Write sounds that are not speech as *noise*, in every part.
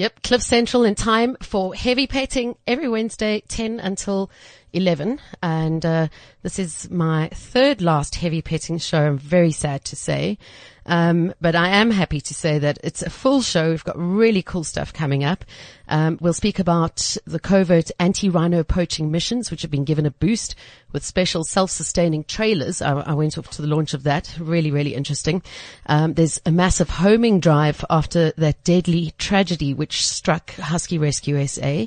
Yep, Cliff Central in time for heavy petting every Wednesday, 10 until 11. And uh, this is my third last heavy petting show. I'm very sad to say. Um, but I am happy to say that it's a full show. We've got really cool stuff coming up. Um, we'll speak about the covert anti-rhino poaching missions, which have been given a boost with special self-sustaining trailers. I, I went off to the launch of that. Really, really interesting. Um, there's a massive homing drive after that deadly tragedy which struck Husky Rescue SA.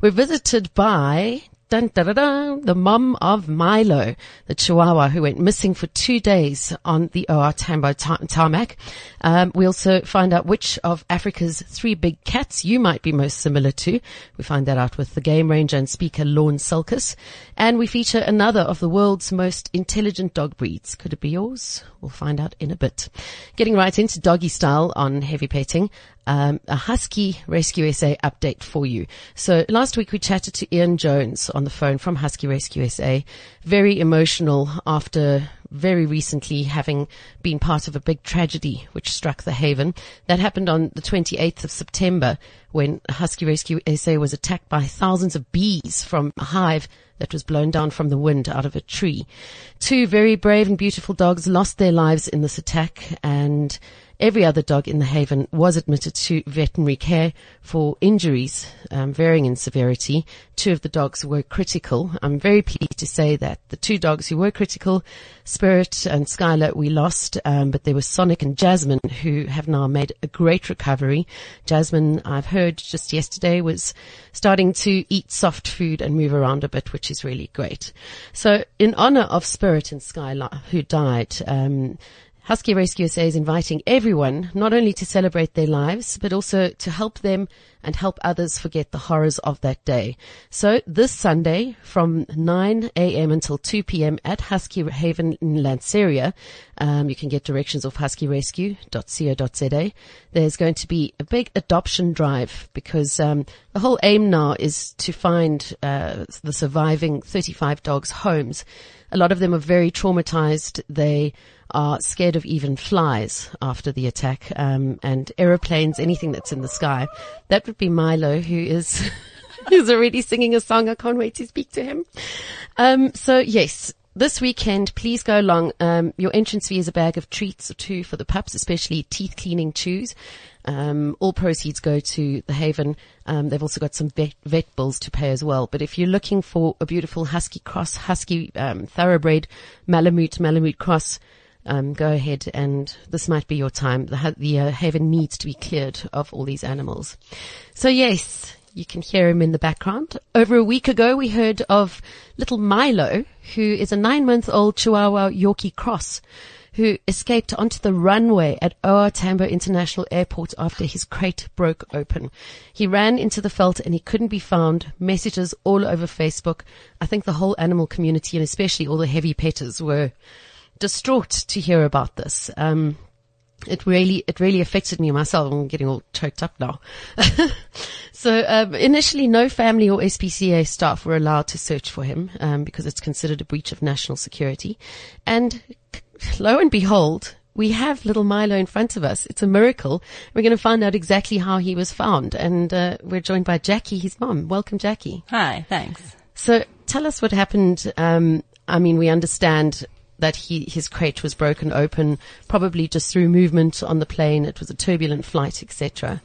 We're visited by Dun, dun, dun, dun, the mum of Milo, the Chihuahua who went missing for two days on the OR Tambo tarmac. Um, we also find out which of Africa's three big cats you might be most similar to. We find that out with the game ranger and speaker Lorne Sulkus. And we feature another of the world's most intelligent dog breeds. Could it be yours? We'll find out in a bit. Getting right into doggy style on heavy petting um, a Husky Rescue SA update for you. So last week we chatted to Ian Jones on the phone from Husky Rescue SA. Very emotional after very recently having been part of a big tragedy which struck the Haven. That happened on the 28th of September when Husky Rescue SA was attacked by thousands of bees from a hive that was blown down from the wind out of a tree. Two very brave and beautiful dogs lost their lives in this attack and Every other dog in the haven was admitted to veterinary care for injuries um, varying in severity. Two of the dogs were critical. I'm very pleased to say that the two dogs who were critical, Spirit and Skylar, we lost, um, but there were Sonic and Jasmine who have now made a great recovery. Jasmine, I've heard just yesterday, was starting to eat soft food and move around a bit, which is really great. So in honor of Spirit and Skylar, who died, um, Husky Rescue SA is inviting everyone not only to celebrate their lives, but also to help them and help others forget the horrors of that day. So this Sunday from 9 a.m. until 2 p.m. at Husky Haven in Lanseria, um, you can get directions off huskyrescue.co.za. There's going to be a big adoption drive because um, the whole aim now is to find uh, the surviving 35 dogs homes. A lot of them are very traumatized. They are scared of even flies after the attack, um, and aeroplanes, anything that's in the sky. That would be Milo, who is, *laughs* who's already singing a song. I can't wait to speak to him. Um, so yes, this weekend, please go along. Um, your entrance fee is a bag of treats or two for the pups, especially teeth cleaning chews. Um, all proceeds go to the Haven. Um, they've also got some vet, vet, bills to pay as well. But if you're looking for a beautiful husky cross, husky um, thoroughbred Malamute, Malamute cross, um, go ahead and this might be your time. The, the uh, haven needs to be cleared of all these animals. So yes, you can hear him in the background. Over a week ago, we heard of little Milo, who is a nine month old Chihuahua Yorkie cross who escaped onto the runway at OR Tambo International Airport after his crate broke open. He ran into the veld and he couldn't be found. Messages all over Facebook. I think the whole animal community and especially all the heavy petters were distraught to hear about this. Um, it really, it really affected me myself. I'm getting all choked up now. *laughs* so, um, initially no family or SPCA staff were allowed to search for him, um, because it's considered a breach of national security. And lo and behold, we have little Milo in front of us. It's a miracle. We're going to find out exactly how he was found. And, uh, we're joined by Jackie, his mom. Welcome, Jackie. Hi, thanks. So tell us what happened. Um, I mean, we understand that he, his crate was broken open, probably just through movement on the plane. It was a turbulent flight, etc.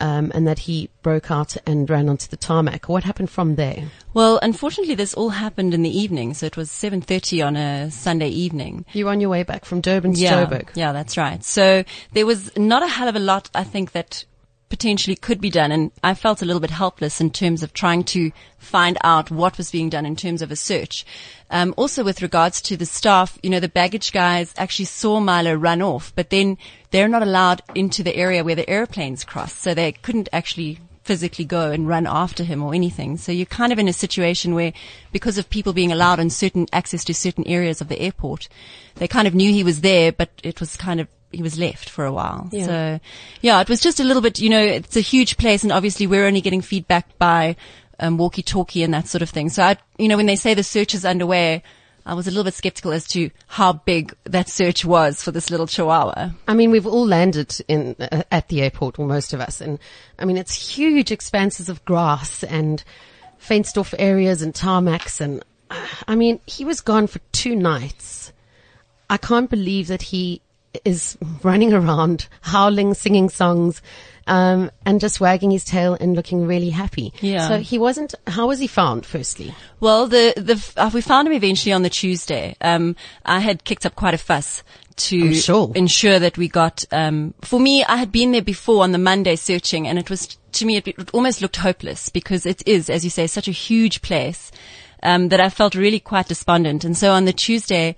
Um, and that he broke out and ran onto the tarmac. What happened from there? Well, unfortunately, this all happened in the evening, so it was 7.30 on a Sunday evening. You were on your way back from Durban to yeah, Joburg. Yeah, that's right. So there was not a hell of a lot, I think, that potentially could be done. And I felt a little bit helpless in terms of trying to find out what was being done in terms of a search. Um, also with regards to the staff, you know, the baggage guys actually saw Milo run off, but then they're not allowed into the area where the airplanes cross. So they couldn't actually physically go and run after him or anything. So you're kind of in a situation where because of people being allowed in certain access to certain areas of the airport, they kind of knew he was there, but it was kind of he was left for a while. Yeah. So yeah, it was just a little bit, you know, it's a huge place and obviously we're only getting feedback by um, walkie talkie and that sort of thing. So I, you know, when they say the search is underway, I was a little bit skeptical as to how big that search was for this little chihuahua. I mean, we've all landed in uh, at the airport, or most of us, and I mean, it's huge expanses of grass and fenced off areas and tarmacs, and uh, I mean, he was gone for two nights. I can't believe that he is running around, howling, singing songs, um, and just wagging his tail and looking really happy. Yeah. So he wasn't. How was he found? Firstly, Well, the the uh, we found him eventually on the Tuesday. Um, I had kicked up quite a fuss to sure. ensure that we got. Um, for me, I had been there before on the Monday searching, and it was to me it, it almost looked hopeless because it is, as you say, such a huge place um, that I felt really quite despondent. And so on the Tuesday.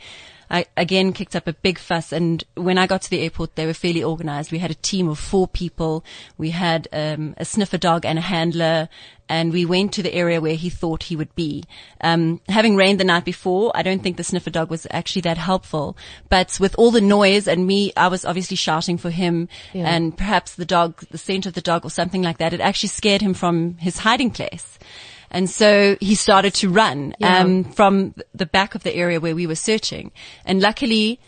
I again kicked up a big fuss and when I got to the airport they were fairly organized. We had a team of four people. We had um, a sniffer dog and a handler and we went to the area where he thought he would be. Um, having rained the night before, I don't think the sniffer dog was actually that helpful. But with all the noise and me, I was obviously shouting for him Yeah. and perhaps the dog, the scent of the dog or something like that, it actually scared him from his hiding place. And so he started to run Yeah. um, from the back of the area where we were searching. And luckily,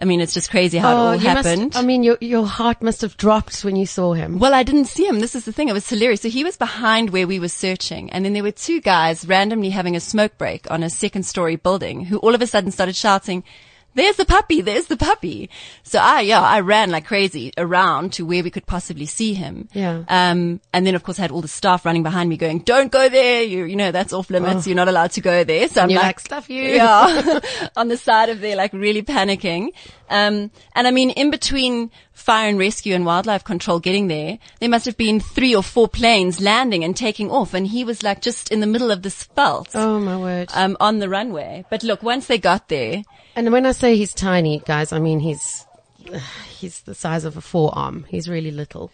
I mean, it's just crazy how it all Oh, you must- happened. I mean, your your heart must have dropped when you saw him. Well, I didn't see him. This is the thing. It was hilarious. So he was behind where we were searching. And then there were two guys randomly having a smoke break on a second story building who all of a sudden started shouting, there's the puppy, there's the puppy. So I, yeah, I ran like crazy around to where we could possibly see him. Yeah. Um, and then of course I had all the staff running behind me going, don't go there. You, you know, that's off limits. You're not allowed to go there. So I'm you're like, like, "Stuff you." Yeah. *laughs* *laughs* on the side of there, like really panicking. Um, and I mean, in between fire and rescue and wildlife control getting there, there must have been three or four planes landing and taking off. And he was like just in the middle of this veld. Oh my word. Um, on the runway. But look, once they got there, And when I say he's tiny, guys, I mean he's he's the size of a forearm. He's really little.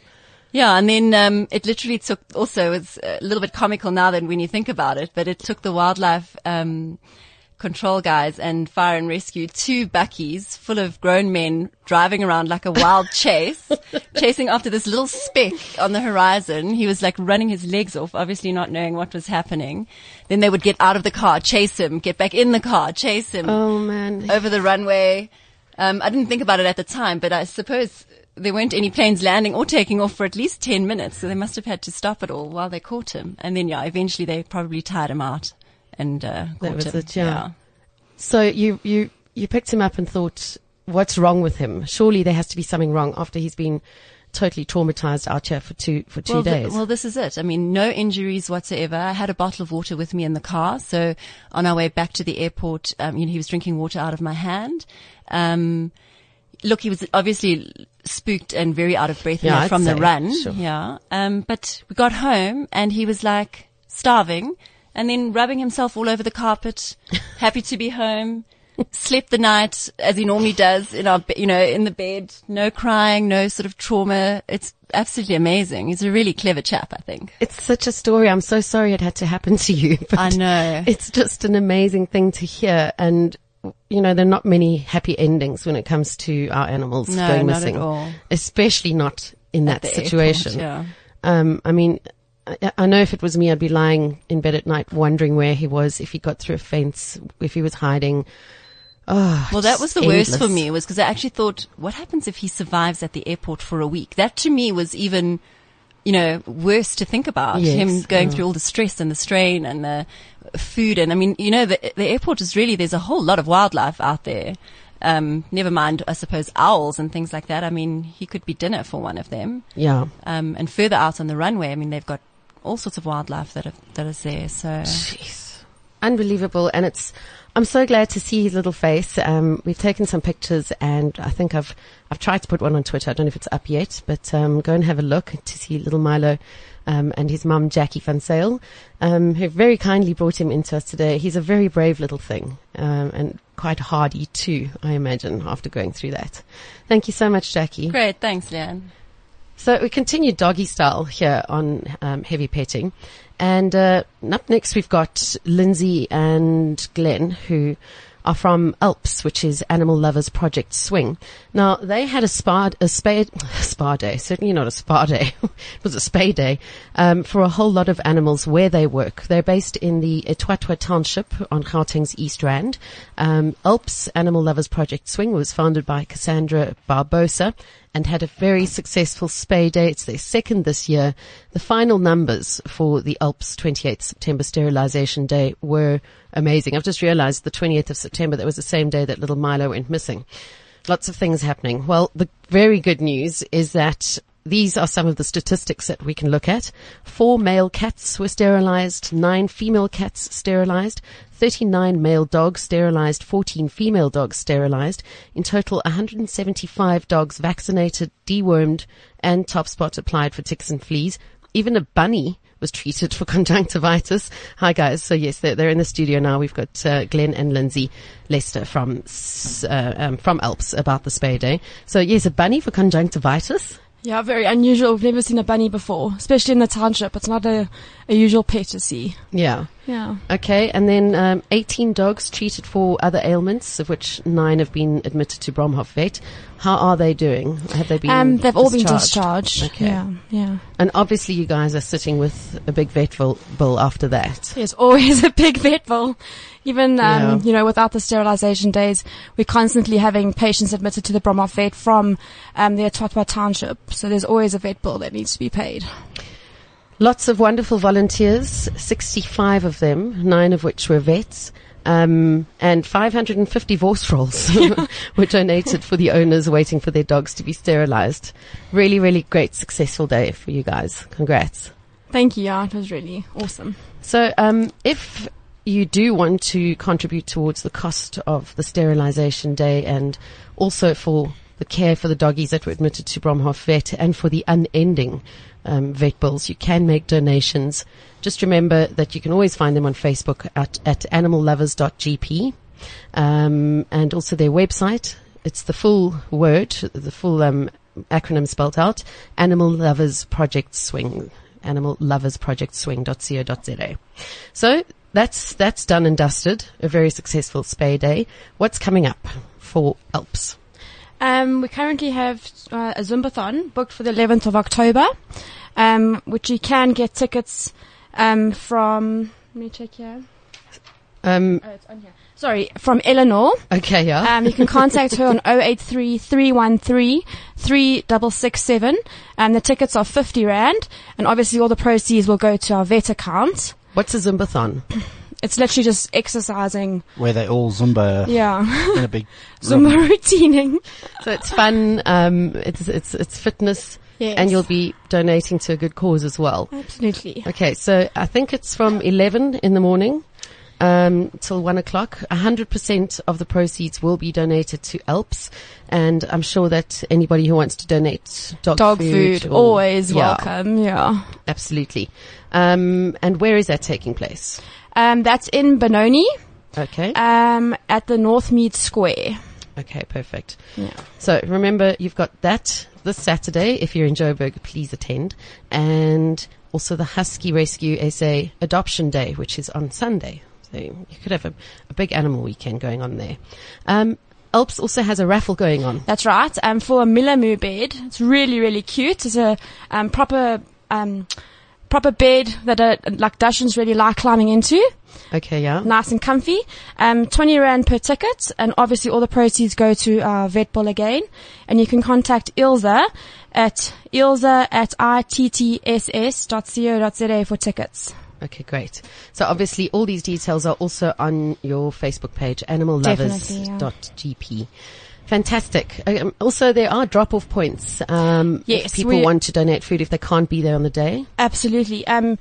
Yeah, and then um, it literally took. Also, it's a little bit comical now than when you think about it, but it took the wildlife um, control guys and fire and rescue two bakkies full of grown men driving around like a wild *laughs* chase, chasing after this little speck on the horizon. He was like running his legs off, obviously not knowing what was happening. Then they would get out of the car, chase him, get back in the car, chase him Oh man. over the runway. Um, I didn't think about it at the time, but I suppose there weren't any planes landing or taking off for at least 10 minutes. So they must have had to stop it all while they caught him. And then, yeah, eventually they probably tired him out and, uh, caught was him. it, yeah. So you you you picked him up and thought, what's wrong with him? Surely there has to be something wrong after he's been totally traumatized out here for two for two well, days. th- well, this is it. I mean, no injuries whatsoever. I had a bottle of water with me in the car. So on our way back to the airport, um, you know, he was drinking water out of my hand. Um, look, he was obviously spooked and very out of breath Yeah, from the run. sure. Yeah. Um, but we got home and he was like starving and then rubbing himself all over the carpet, *laughs* happy to be home. Slept the night as he normally does in our, you know, in the bed. No crying, no sort of trauma. It's absolutely amazing. He's a really clever chap, I think. it's such a story. I'm so sorry it had to happen to you. *laughs* But I know. It's just an amazing thing to hear and you know, there are not many happy endings when it comes to our animals No, going missing. all. Especially not in that the airport, situation. yeah. Um, I mean, I, I know if it was me, I'd be lying in bed at night wondering where he was, if he got through a fence, if he was hiding. Oh, Well, that was the worst for me was because I actually thought, what happens if he survives at the airport for a week? That to me was even, you know, worse to think about. Yes, Him going yeah. through all the stress and the strain and the food. And I mean, you know, the, the airport is really, there's a whole lot of wildlife out there. Um, never mind, I suppose, owls and things like that. I mean, he could be dinner for one of them. Yeah. Um, and further out on the runway, I mean, they've got all sorts of wildlife that are, that is there. So Jeez. Unbelievable. And it's, I'm so glad to see his little face. Um, we've taken some pictures and I think I've, I've tried to put one on Twitter. I don't know if it's up yet, but, um, go and have a look to see little Milo, um, and his mum, Jackie Van Sale, um, who very kindly brought him into us today. He's a very brave little thing, um, and quite hardy too, I imagine, after going through that. Thank you so much, Jackie. great. Thanks, Leanne. So we continue doggy style here on um, heavy petting, and uh, up next we've got Lindsay and Glenn, who are from Alps, which is Animal Lovers Project Swing. Now, they had a spa, a spa, spa day, certainly not a spa day. *laughs* it was a spay day, um, for a whole lot of animals where they work. They're based in the Etwatwa Township on Gauteng's East Rand. Um, Alps Animal Lovers Project Swing was founded by Cassandra Barbosa and had a very successful spay day. It's their second this year. The final numbers for the Alps 28th September sterilization day were amazing. I've just realized the 28th of September, that was the same day that little Milo went missing. Lots of things happening. Well, the very good news is that these are some of the statistics that we can look at. Four male cats were sterilized, nine female cats sterilized, 39 male dogs sterilized, 14 female dogs sterilized. In total, 175 dogs vaccinated, dewormed, and top spot applied for ticks and fleas. Even a bunny was treated for *laughs* conjunctivitis. Hi guys. So yes, they're, they're in the studio now. We've got uh, Glenn and Lindsay Lester from uh, um, from Alps about the spay day. So yes, a bunny for conjunctivitis. Yeah, very unusual. We've never seen a bunny before, especially in the township. It's not a, a usual pet to see. Yeah. Yeah. Okay, and then um, 18 dogs treated for other ailments, of which nine have been admitted to Bromhof Vet. How are they doing? Have they been? Um, they've all been discharged? discharged. Okay. Yeah, yeah. And obviously, you guys are sitting with a big vet bill, after that. There's always *laughs* a big vet bill. Even, um, Yeah. you know, without the sterilization days, we're constantly having patients admitted to the Bromhof vet from um, the Etwatwa township. So there's always a vet bill that needs to be paid. Lots of wonderful volunteers, 65 of them, nine of which were vets. Um, and 550 horse rolls *laughs* were donated for the owners waiting for their dogs to be sterilized. Really, really great, successful day for you guys. Congrats. Thank you. Yeah, it was really awesome. So, um, if you do want to contribute towards the cost of the sterilization day and also for the care for the doggies that were admitted to Bromhof Vet and for the unending um, vet bills, you can make donations. Just remember that you can always find them on Facebook at, at animallovers.gp um, and also their website. It's the full word, the full um, acronym spelled out, Animal Lovers Project Swing, Animal Lovers Project Swing.co.za. So that's, that's done and dusted. A very successful spay day. What's coming up for Alps? Um, we currently have uh, a Zumbathon booked for the 11th of October, um, which you can get tickets um, from. Let me check here. Um, Oh, it's on here. Sorry, from Eleanor. okay, yeah. Um, you can contact her on *laughs* 083 313 3667. Um, the tickets are 50 Rand, and obviously all the proceeds will go to our vet account. What's a Zumbathon? *clears throat* It's literally just exercising, where they all Zumba yeah, in a big *laughs* room. Zumba routining. So it's fun. Um, it's, it's, it's fitness Yes. and you'll be donating to a good cause as well. Absolutely. Okay, so I think it's from 11 in the morning um, till 1 o'clock. 100% of the proceeds will be donated to Alps. And I'm sure that anybody who wants to donate dog, Dog food, or- always Yeah, welcome, yeah. Absolutely. Um, and where is that taking place? Um, that's in Benoni, Okay. um, at the Northmead Square. Okay, perfect. Yeah. So remember, you've got that this Saturday. If you're in Joburg, please attend. And also the Husky Rescue SA Adoption Day, which is on Sunday. So you could have a, a big animal weekend going on there. Um, Alps also has a raffle going on. That's right. Um, for a Millamoo bed. It's really, really cute. It's a, um, proper, um, proper bed that uh, like Dachshunds really like climbing into. Okay, yeah. Nice and comfy. Um, 20 Rand per ticket. And obviously all the proceeds go to our vet bill again. And you can contact Ilza at ilza at ittss.co.za for tickets. Okay, great. So obviously all these details are also on your Facebook page, animallovers.gp. Fantastic. Um, also, there are drop-off points. Um, Yes, if people want to donate food if they can't be there on the day. Absolutely. Um,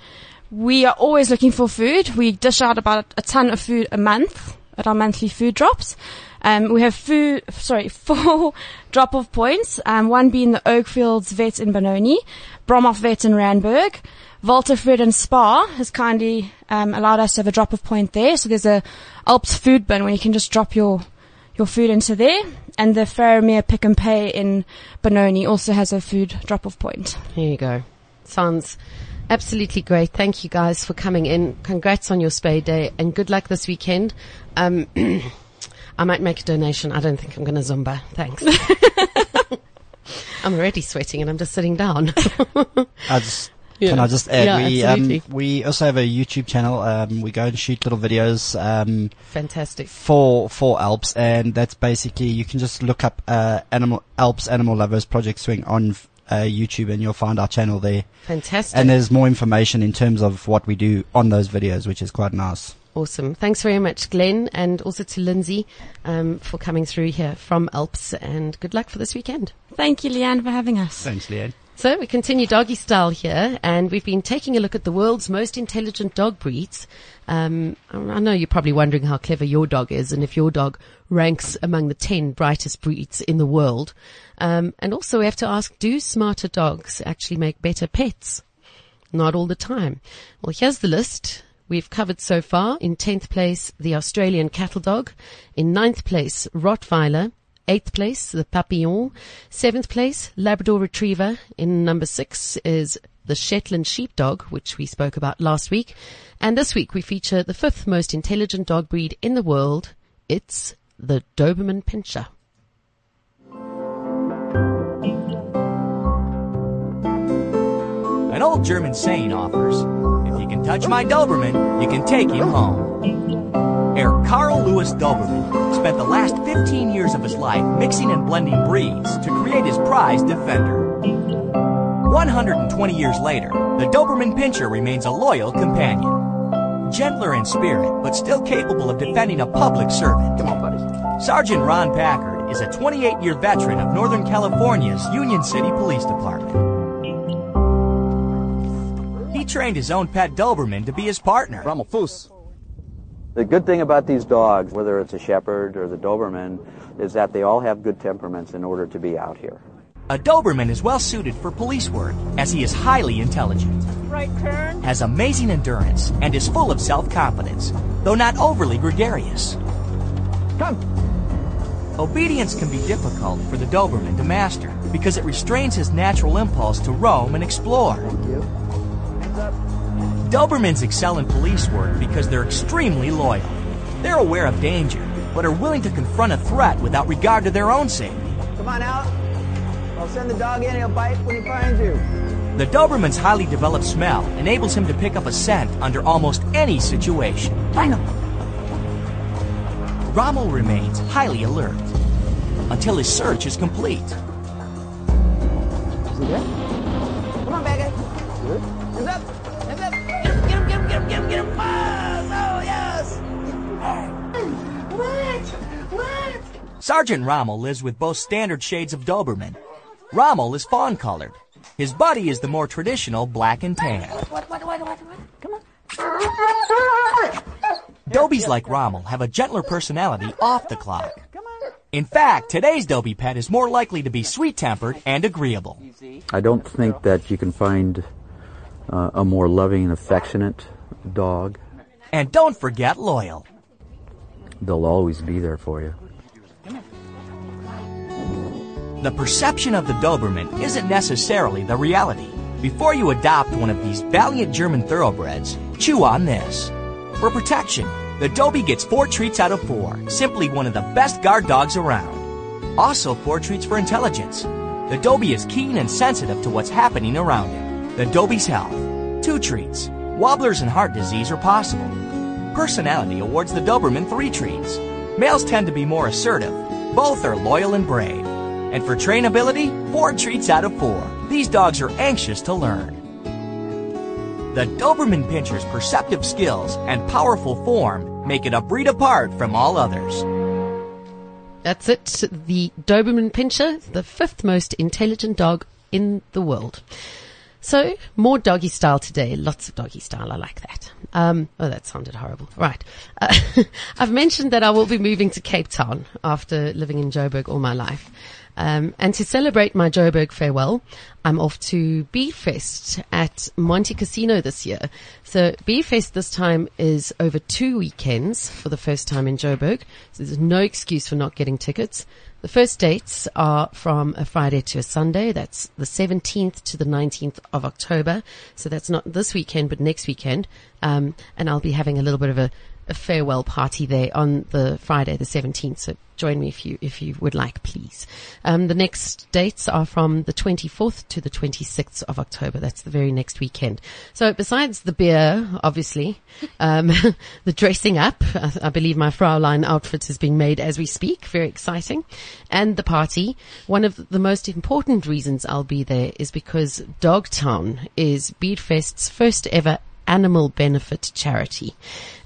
we are always looking for food. We dish out about a ton of food a month at our monthly food drops. Um, we have food, sorry, *laughs* four drop-off points. Um, one being the Oakfields Vet in Benoni, Bromhof Vet in Randburg. Walter Fred and Spa has kindly um, allowed us to have a drop-off point there. So there's a Alps food bin where you can just drop your your food into there. And the Farrarmere Pick and Pay in Benoni also has a food drop-off point. Here you go. Sounds absolutely great. Thank you guys for coming in. Congrats on your spay day and good luck this weekend. Um, *clears throat* I might make a donation. I don't think I'm going to Zumba. Thanks. *laughs* *laughs* I'm already sweating and I'm just sitting down. *laughs* I just, Yeah. Can I just add, Yeah, we, absolutely. um, we also have a YouTube channel. Um, we go and shoot little videos, um, Fantastic. for, for Alps and that's basically, you can just look up, uh, animal, Alps Animal Lovers Project Swing on, uh, YouTube and you'll find our channel there. Fantastic. And there's more information in terms of what we do on those videos, which is quite nice. Awesome. Thanks very much, Glenn, and also to Lindsay um, for coming through here from Alps. And good luck for this weekend. Thank you, Leanne, for having us. Thanks, Leanne. So we continue doggy style here, and we've been taking a look at the world's most intelligent dog breeds. Um, I know you're probably wondering how clever your dog is, and if your dog ranks among the ten brightest breeds in the world. Um, and also, we have to ask: Do smarter dogs actually make better pets? Not all the time. Well, here's the list. We've covered so far. In 10th place, the Australian cattle dog. In ninth place, Rottweiler. Eighth place, the Papillon. Seventh place, Labrador Retriever. In number six is the Shetland Sheepdog, which we spoke about last week. And this week we feature the fifth most intelligent dog breed in the world. It's the Doberman Pinscher. An old German saying offers, if you can touch my Doberman, you can take him home. Herr Karl Louis Doberman spent the last 15 years of his life mixing and blending breeds to create his prized Defender. 120 years later, the Doberman Pinscher remains a loyal companion. Gentler in spirit, but still capable of defending a public servant. Come on, buddy. Sergeant Ron Packard is a 28-year veteran of Northern California's Union City Police Department. He trained his own pet Doberman to be his partner. The good thing about these dogs, whether it's a Shepherd or the Doberman, is that they all have good temperaments in order to be out here. A Doberman is well suited for police work as he is highly intelligent, has amazing endurance, and is full of self-confidence, though not overly gregarious. Come. Obedience can be difficult for the Doberman to master because it restrains his natural impulse to roam and explore. Dobermans excel in police work because they're extremely loyal. They're aware of danger, but are willing to confront a threat without regard to their own safety. Come on out. I'll send the dog in. He'll bite when he finds you. The Doberman's highly developed smell enables him to pick up a scent under almost any situation. Rommel remains highly alert until his search is complete. Come Sergeant Rommel lives with both standard shades of Doberman. Rommel is fawn colored. His buddy is the more traditional black and tan. What, what, what, what, what? Come on. Dobies like Rommel have a gentler personality off the clock. In fact, today's Dobie pet is more likely to be sweet-tempered and agreeable. I don't think that you can find uh, a more loving and affectionate dog. And don't forget loyal. They'll always be there for you. The perception of the Doberman isn't necessarily the reality. Before you adopt one of these valiant German thoroughbreds, chew on this. For protection, the Dobie gets four treats out of four, simply one of the best guard dogs around. Also four treats for intelligence. The Dobie is keen and sensitive to what's happening around him. The Dobie's health. Two treats. Wobblers and heart disease are possible. Personality awards the Doberman three treats. Males tend to be more assertive. Both are loyal and brave. And for trainability, four treats out of four. These dogs are anxious to learn. The Doberman Pinscher's perceptive skills and powerful form make it a breed apart from all others. That's it. The Doberman Pinscher, the fifth most intelligent dog in the world. So, more doggy style today. Lots of doggy style. I like that. Um, oh, that sounded horrible. Right. Uh, *laughs* I've mentioned that I will be moving to Cape Town after living in Joburg all my life. Um, and to celebrate my Joburg farewell, I'm off to Beerfest at Monte Casino this year. So Beerfest this time is over two weekends for the first time in Joburg. So there's no excuse for not getting tickets. The first dates are from a Friday to a Sunday. That's the 17th to the 19th of October. So that's not this weekend, but next weekend. Um, and I'll be having a little bit of a, a farewell party there on the Friday, the 17th. So join me if you, if you would like, please. Um, the next dates are from the 24th to the 26th of October. That's the very next weekend. So besides the beer, obviously, *laughs* um, *laughs* the dressing up, I, I believe my Fraulein outfit is being made as we speak. Very exciting. And the party. One of the most important reasons I'll be there is because Dogtown is Beerfest's first ever animal benefit charity.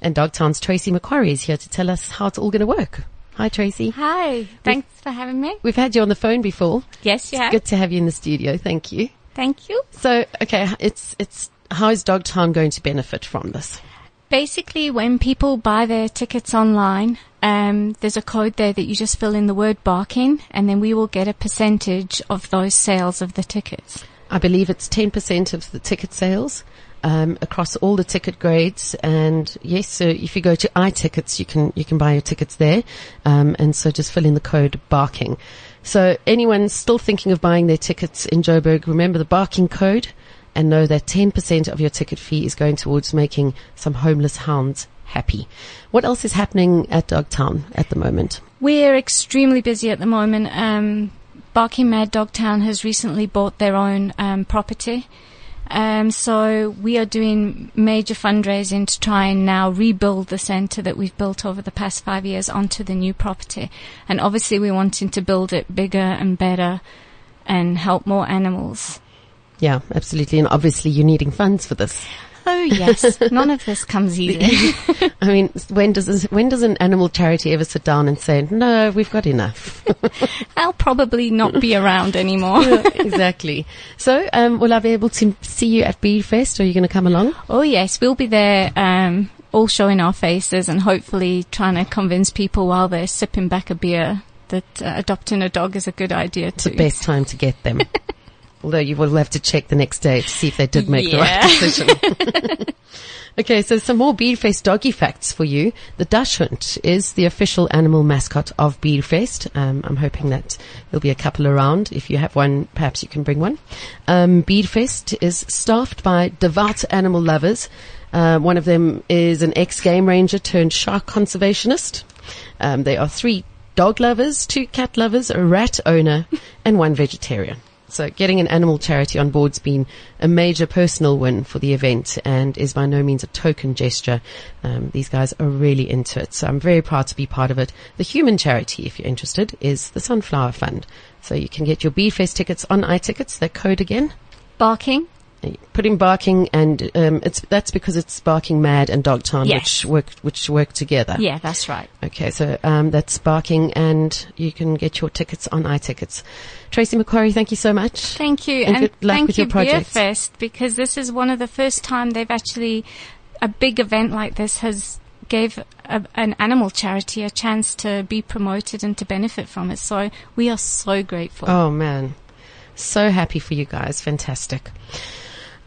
And Dogtown's Tracy Macquarie is here to tell us how it's all going to work. Hi, Tracy. Hi, thanks for having me. We've had you on the phone before. Yes, yeah. Good to have you in the studio. Thank you. Thank you. So, okay, it's, it's, how is Dogtown going to benefit from this? Basically, when people buy their tickets online, um, there's a code there that you just fill in the word barking, and then we will get a percentage of those sales of the tickets. I believe it's 10% of the ticket sales. Um, across all the ticket grades, and yes, so if you go to iTickets, you can you can buy your tickets there, um, and so just fill in the code barking. So anyone still thinking of buying their tickets in Joburg, remember the barking code, and know that 10% of your ticket fee is going towards making some homeless hounds happy. What else is happening at Dogtown at the moment? We're extremely busy at the moment. Um, Barking Mad Dogtown has recently bought their own um, property. Um, so we are doing major fundraising to try and now rebuild the centre that we've built over the past five years onto the new property. And obviously we're wanting to build it bigger and better and help more animals. Yeah, absolutely. And obviously you're needing funds for this. Oh yes, none of this comes *laughs* easy. *laughs* I mean, when does this, when does an animal charity ever sit down and say, "No, we've got enough"? *laughs* I'll probably not be around anymore. exactly. So, um, will I be able to see you at Beerfest? Are you going to come along? Oh yes, we'll be there. Um, all showing our faces and hopefully trying to convince people while they're sipping back a beer that uh, adopting a dog is a good idea It's the best time to get them. Although you will have to check the next day to see if they did make the right *laughs* decision. *laughs* okay, so some more Beerfest doggy facts for you. The Dachshund is the official animal mascot of Beerfest. Um, I'm hoping that there'll be a couple around. If you have one, perhaps you can bring one. Um, Beadfest is staffed by devout animal lovers. Uh, one of them is an ex-game ranger turned shark conservationist. Um, there are three dog lovers, two cat lovers, a rat owner, and one vegetarian. So getting an animal charity on board's been a major personal win for the event and is by no means a token gesture. Um, these guys are really into it. So I'm very proud to be part of it. The human charity, if you're interested, is the Sunflower Fund. So you can get your Beerfest tickets on iTickets. Their code again. Barking. Put in barking and um, it's that's because it's barking mad and Dogtown Yes. which work which work together. Yeah, that's right. Okay, so um, that's barking, and you can get your tickets on iTickets. Tracy Macquarie, thank you so much. Thank you, And and, good luck thank with you your. Beerfest because this is one of the first time they've actually a big event like this has gave a, an animal charity a chance to be promoted and to benefit from it. So we are so grateful. Oh man, so happy for you guys. Fantastic.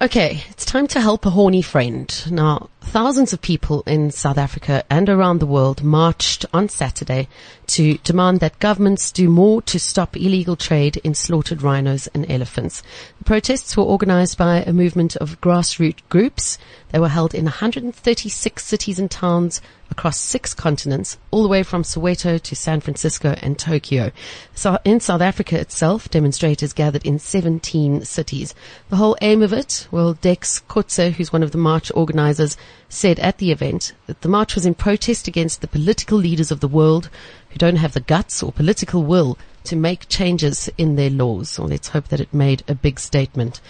Okay, it's time to help a horny friend. Now, thousands of people in South Africa and around the world marched on Saturday to demand that governments do more to stop illegal trade in slaughtered rhinos and elephants. The protests were organized by a movement of grassroots groups. They were held in 136 cities and towns across six continents, all the way from Soweto to San Francisco and Tokyo. So in South Africa itself, demonstrators gathered in 17 cities. The whole aim of it, well, Dex Kotze, who's one of the march organizers, said at the event that the march was in protest against the political leaders of the world who don't have the guts or political will to make changes in their laws. Let's hope that it made a big statement.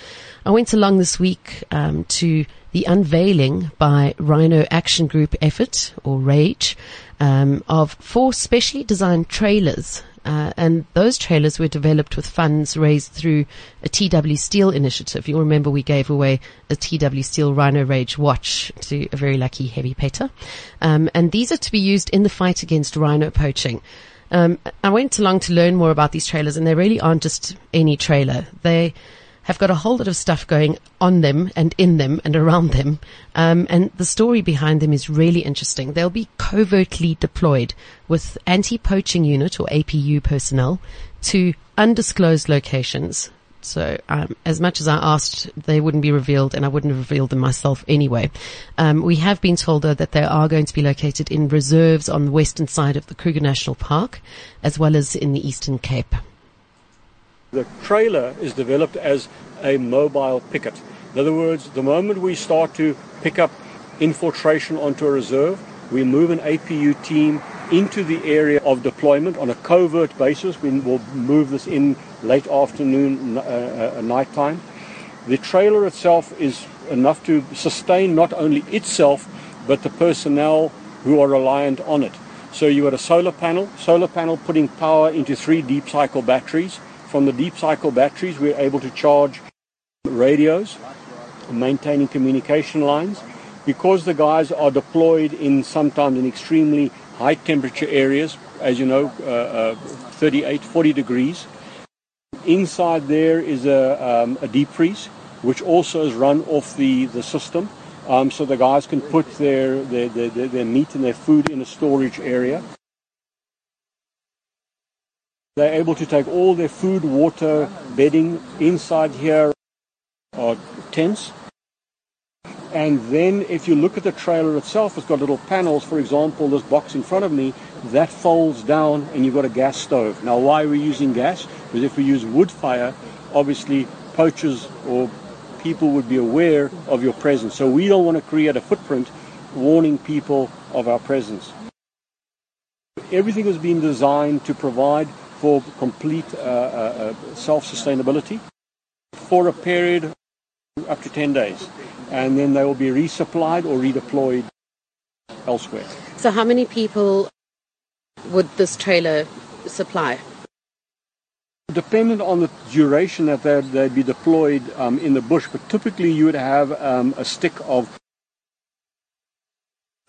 I went along this week um, to the unveiling by Rhino Action Group Effort, or RAGE, um, of four specially designed trailers. Uh, and those trailers were developed with funds raised through a TW Steel initiative. You'll remember we gave away a TW Steel Rhino Rage watch to a very lucky heavy petter. Um, and these are to be used in the fight against rhino poaching. Um, I went along to learn more about these trailers and they really aren't just any trailer. They have got a whole lot of stuff going on them and in them and around them. Um, and the story behind them is really interesting. They'll be covertly deployed with anti-poaching unit or APU personnel to undisclosed locations So, um, as much as I asked, they wouldn't be revealed, and I wouldn't have revealed them myself anyway. Um, we have been told though that they are going to be located in reserves on the western side of the Kruger National Park, as well as in the Eastern Cape. The trailer is developed as a mobile picket. In other words, the moment we start to pick up infiltration onto a reserve, we move an APU team into the area of deployment on a covert basis. We will move this in late afternoon, uh, uh, night time. The trailer itself is enough to sustain not only itself, but the personnel who are reliant on it. So you got a solar panel, solar panel putting power into three deep cycle batteries. From the deep cycle batteries, we're able to charge radios, maintaining communication lines. Because the guys are deployed in sometimes in extremely high temperature areas, as you know, uh, uh, 38, 40 degrees. Inside there is a, um, a deep freeze, which also is run off the, the system. Um, so the guys can put their, their, their, their meat and their food in a storage area. They're able to take all their food, water, bedding inside here are tents. And then if you look at the trailer itself, it's got little panels. For example, this box in front of me, that folds down and you've got a gas stove. Now, why are we using gas? Because if we use wood fire, obviously poachers or people would be aware of your presence. So we don't want to create a footprint warning people of our presence. Everything has been designed to provide for complete uh, uh, uh self-sustainability for a period up to 10 days. And then they will be resupplied or redeployed elsewhere. So how many people would this trailer supply? Dependent on the duration that they'd, they'd be deployed um, in the bush, but typically you would have um, a stick of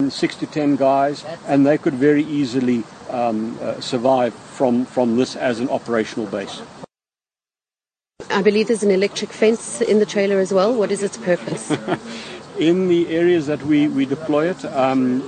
six to ten guys, and they could very easily um, uh, survive from, from this as an operational base. I believe there's an electric fence in the trailer as well. What is its purpose? *laughs* in the areas that we, we deploy it, um,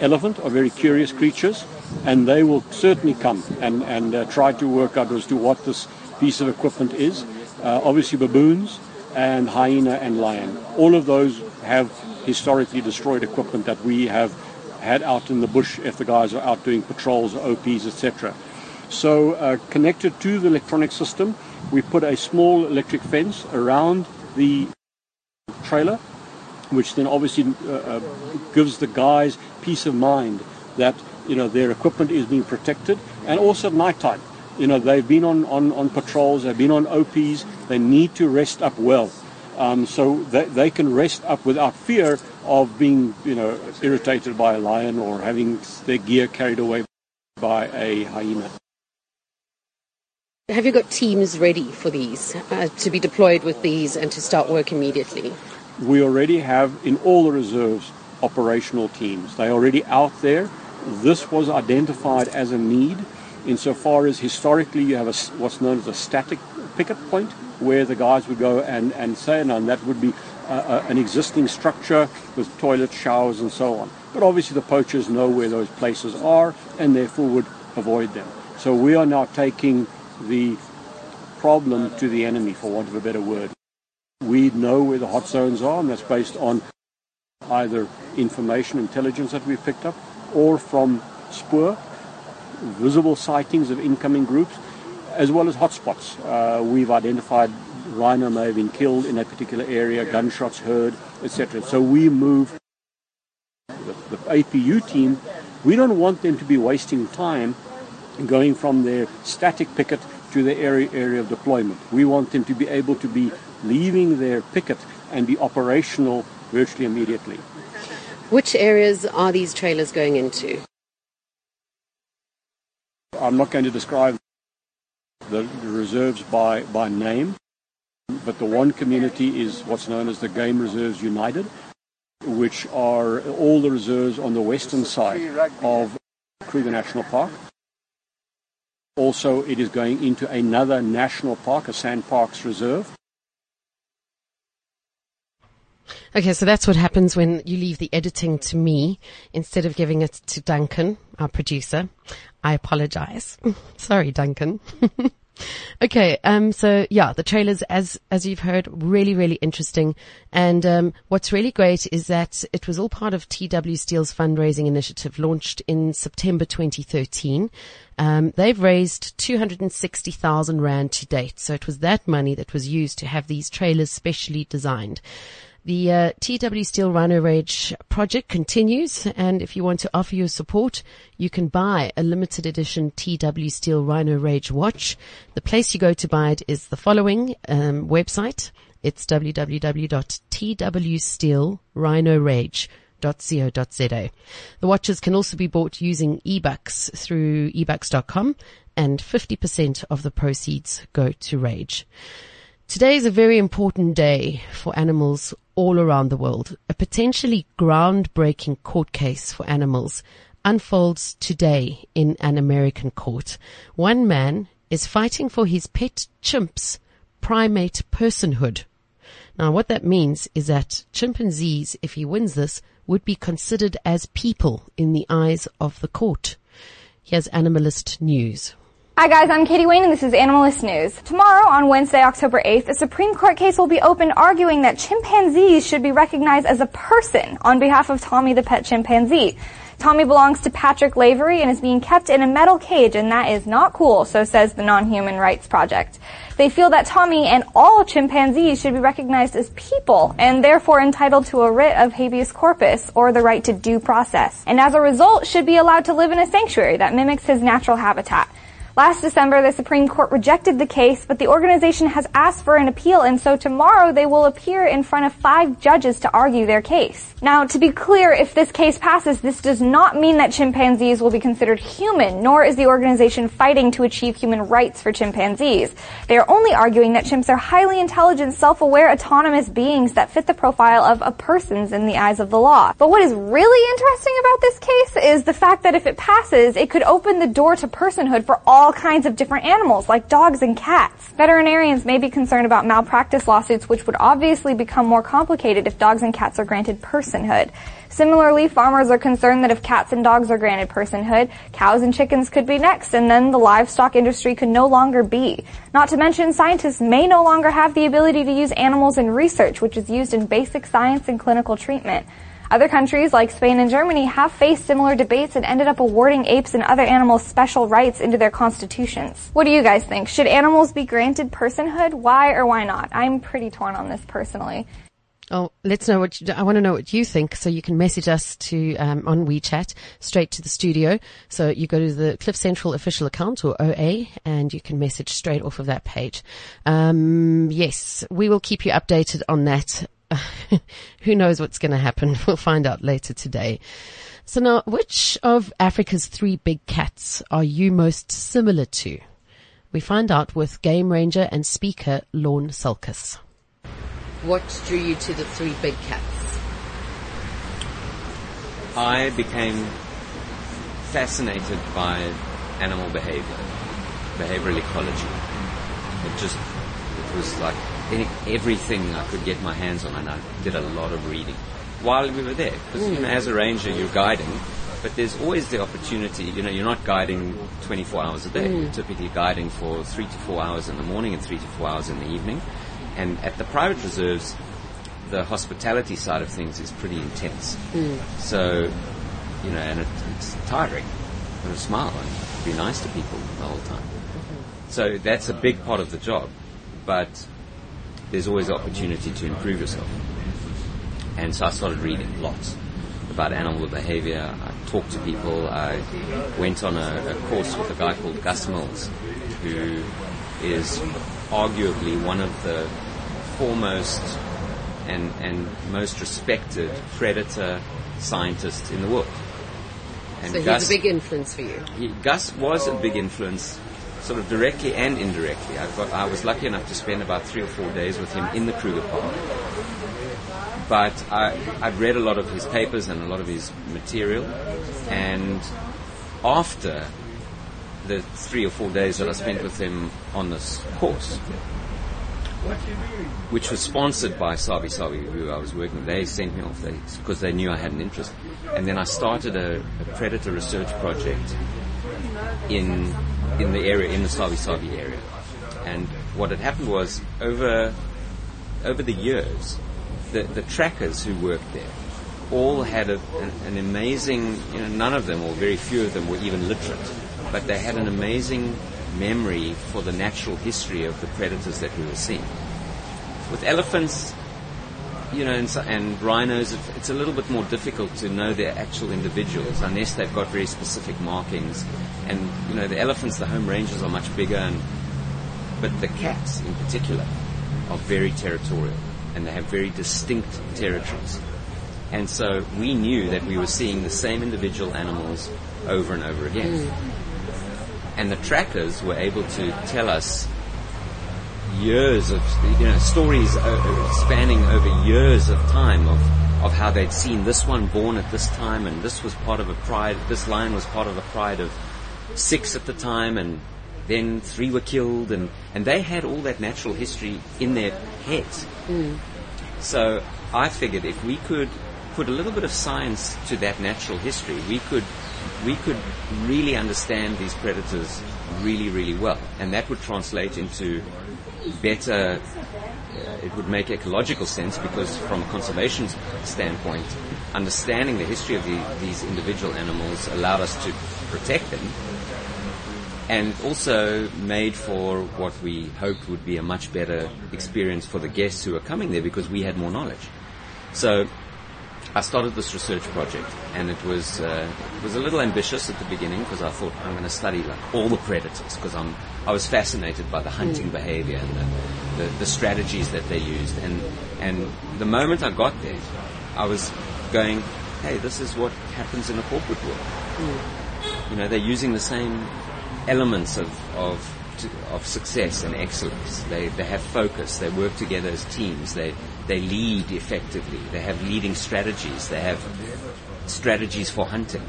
elephant are very curious creatures, and they will certainly come and, and uh, try to work out as to what this piece of equipment is. Uh, obviously, baboons and hyena and lion. All of those have historically destroyed equipment that we have had out in the bush if the guys are out doing patrols OPs, etc. So, uh, connected to the electronic system, we put a small electric fence around the trailer, which then obviously uh, uh, gives the guys peace of mind that you know their equipment is being protected, and also at night time. You know they've been on, on, on patrols, they've been on OPs, they need to rest up well. Um, so they, they can rest up without fear of being, you know, irritated by a lion or having their gear carried away by a hyena. Have you got teams ready for these uh, to be deployed with these and to start work immediately? We already have in all the reserves operational teams. They're already out there. This was identified as a need insofar as historically you have a, what's known as a static picket point where the guys would go and, and say, and that would be uh, uh, an existing structure with toilets, showers, and so on. But obviously the poachers know where those places are and therefore would avoid them. So we are now taking the problem to the enemy, for want of a better word. We know where the hot zones are, and that's based on either information, intelligence that we've picked up, or from spoor, visible sightings of incoming groups, as well as hotspots. Uh, we've identified rhino may have been killed in a particular area, gunshots heard, etc. So we move the, the APU team. We don't want them to be wasting time going from their static picket to their area, area of deployment. We want them to be able to be leaving their picket and be operational virtually immediately. Which areas are these trailers going into? I'm not going to describe the, reserves by, by name, but the one community is what's known as the Game Reserves United, which are all the reserves on the western side of Kruger National Park. Also, it is going into another national park, a SANParks Reserve. Okay, so that's what happens when you leave the editing to me instead of giving it to Duncan, our producer. I apologize. *laughs* Sorry, Duncan. *laughs* Okay, um, so yeah, the trailers, as as you've heard, really, really interesting. And um, what's really great is that it was all part of TW Steel's fundraising initiative, launched in September 2013. Um, they've raised 260,000 rand to date, so it was that money that was used to have these trailers specially designed. The uh, TW Steel Rhino Rage project continues, and if you want to offer your support, you can buy a limited edition TW Steel Rhino Rage watch. The place you go to buy it is the following um, website. It's www.twsteelrhinorage.co.za. The watches can also be bought using eBucks through ebucks.com, and 50% of the proceeds go to Rage. Today is a very important day for animals all around the world. A potentially groundbreaking court case for animals unfolds today in an American court. One man is fighting for his pet chimp's primate personhood. Now what that means is that chimpanzees, if he wins this, would be considered as people in the eyes of the court. Here's Animalist News. Hi guys, I'm Katie Wayne and this is Animalist News. Tomorrow, on Wednesday, October 8th, a Supreme Court case will be opened arguing that chimpanzees should be recognized as a person on behalf of Tommy the pet chimpanzee. Tommy belongs to Patrick Lavery and is being kept in a metal cage and that is not cool, so says the Non-Human Rights Project. They feel that Tommy and all chimpanzees should be recognized as people and therefore entitled to a writ of habeas corpus or the right to due process. And as a result should be allowed to live in a sanctuary that mimics his natural habitat. Last December, the Supreme Court rejected the case, but the organization has asked for an appeal, and so tomorrow they will appear in front of five judges to argue their case. Now, to be clear, if this case passes, this does not mean that chimpanzees will be considered human, nor is the organization fighting to achieve human rights for chimpanzees. They are only arguing that chimps are highly intelligent, self-aware, autonomous beings that fit the profile of a person's in the eyes of the law. But what is really interesting about this case is the fact that if it passes, it could open the door to personhood for all all kinds of different animals, like dogs and cats. Veterinarians may be concerned about malpractice lawsuits, which would obviously become more complicated if dogs and cats are granted personhood. Similarly, farmers are concerned that if cats and dogs are granted personhood, cows and chickens could be next, and then the livestock industry could no longer be. Not to mention, scientists may no longer have the ability to use animals in research, which is used in basic science and clinical treatment. Other countries like Spain and Germany have faced similar debates and ended up awarding apes and other animals special rights into their constitutions. What do you guys think? Should animals be granted personhood? Why or why not? I'm pretty torn on this personally. Oh, let's know what you, I want to know what you think. So you can message us to um, on WeChat straight to the studio. So you go to the Cliff Central official account or OA, and you can message straight off of that page. Um, yes, we will keep you updated on that *laughs* who knows what's going to happen? *laughs* We'll find out later today. So now, which of Africa's three big cats are you most similar to? We find out with game ranger and speaker Lorne Sulkes. What drew you to the three big cats? I became fascinated by animal behavior, behavioral ecology. It just, it was like any, everything I could get my hands on, and I did a lot of reading while we were there. Because you know, as a ranger, you're guiding, but there's always the opportunity. You know, you're not guiding 24 hours a day. Mm. You're typically guiding for three to four hours in the morning and three to four hours in the evening. And at the private reserves, the hospitality side of things is pretty intense. Mm. So, you know, and it, it's tiring. But a smile and be nice to people the whole time. Mm-hmm. So that's a big part of the job. But there's always opportunity to improve yourself. And so I started reading lots about animal behavior. I talked to people. I went on a, a course with a guy called Gus Mills, who is arguably one of the foremost and, and most respected predator scientists in the world. And so Gus, he's a big influence for you. He, Gus was a big influence sort of directly and indirectly. I, got, I was lucky enough to spend about three or four days with him in the Kruger Park. But I, I'd read a lot of his papers and a lot of his material, and after the three or four days that I spent with him on this course, which was sponsored by Sabi Sabi, who I was working with. They sent me off because they, they, knew I had an interest. And then I started a, a predator research project in in the area, in the Sabi Sabi area. And what had happened was over over the years, the, the trackers who worked there all had a, an, an amazing, you know, none of them or very few of them were even literate, but they had an amazing memory for the natural history of the predators that we were seeing. With elephants, you know, and, and rhinos, it's a little bit more difficult to know their actual individuals unless they've got very specific markings. And you know, the elephants, the home ranges are much bigger, and but the cats in particular are very territorial, and they have very distinct territories. And so we knew that we were seeing the same individual animals over and over again. Mm. And the trackers were able to tell us years of you know stories uh, spanning over years of time of of how they'd seen this one born at this time and this was part of a pride this lion was part of a pride of six at the time and then three were killed and and they had all that natural history in their heads. So I figured if we could put a little bit of science to that natural history, we could we could really understand these predators really, really well, and that would translate into better. Uh, it would make ecological sense because, from a conservation standpoint, understanding the history of the, these individual animals allowed us to protect them, and also made for what we hoped would be a much better experience for the guests who are coming there because we had more knowledge. So I started this research project, and it was uh, it was a little ambitious at the beginning because I thought I'm going to study like all the predators because I'm I was fascinated by the hunting behavior and the, the, the strategies that they used, and and the moment I got there, I was going, hey, this is what happens in a corporate world. You know, they're using the same elements of of to, of success and excellence. They they have focus. They work together as teams. They they lead effectively. They have leading strategies. They have strategies for hunting.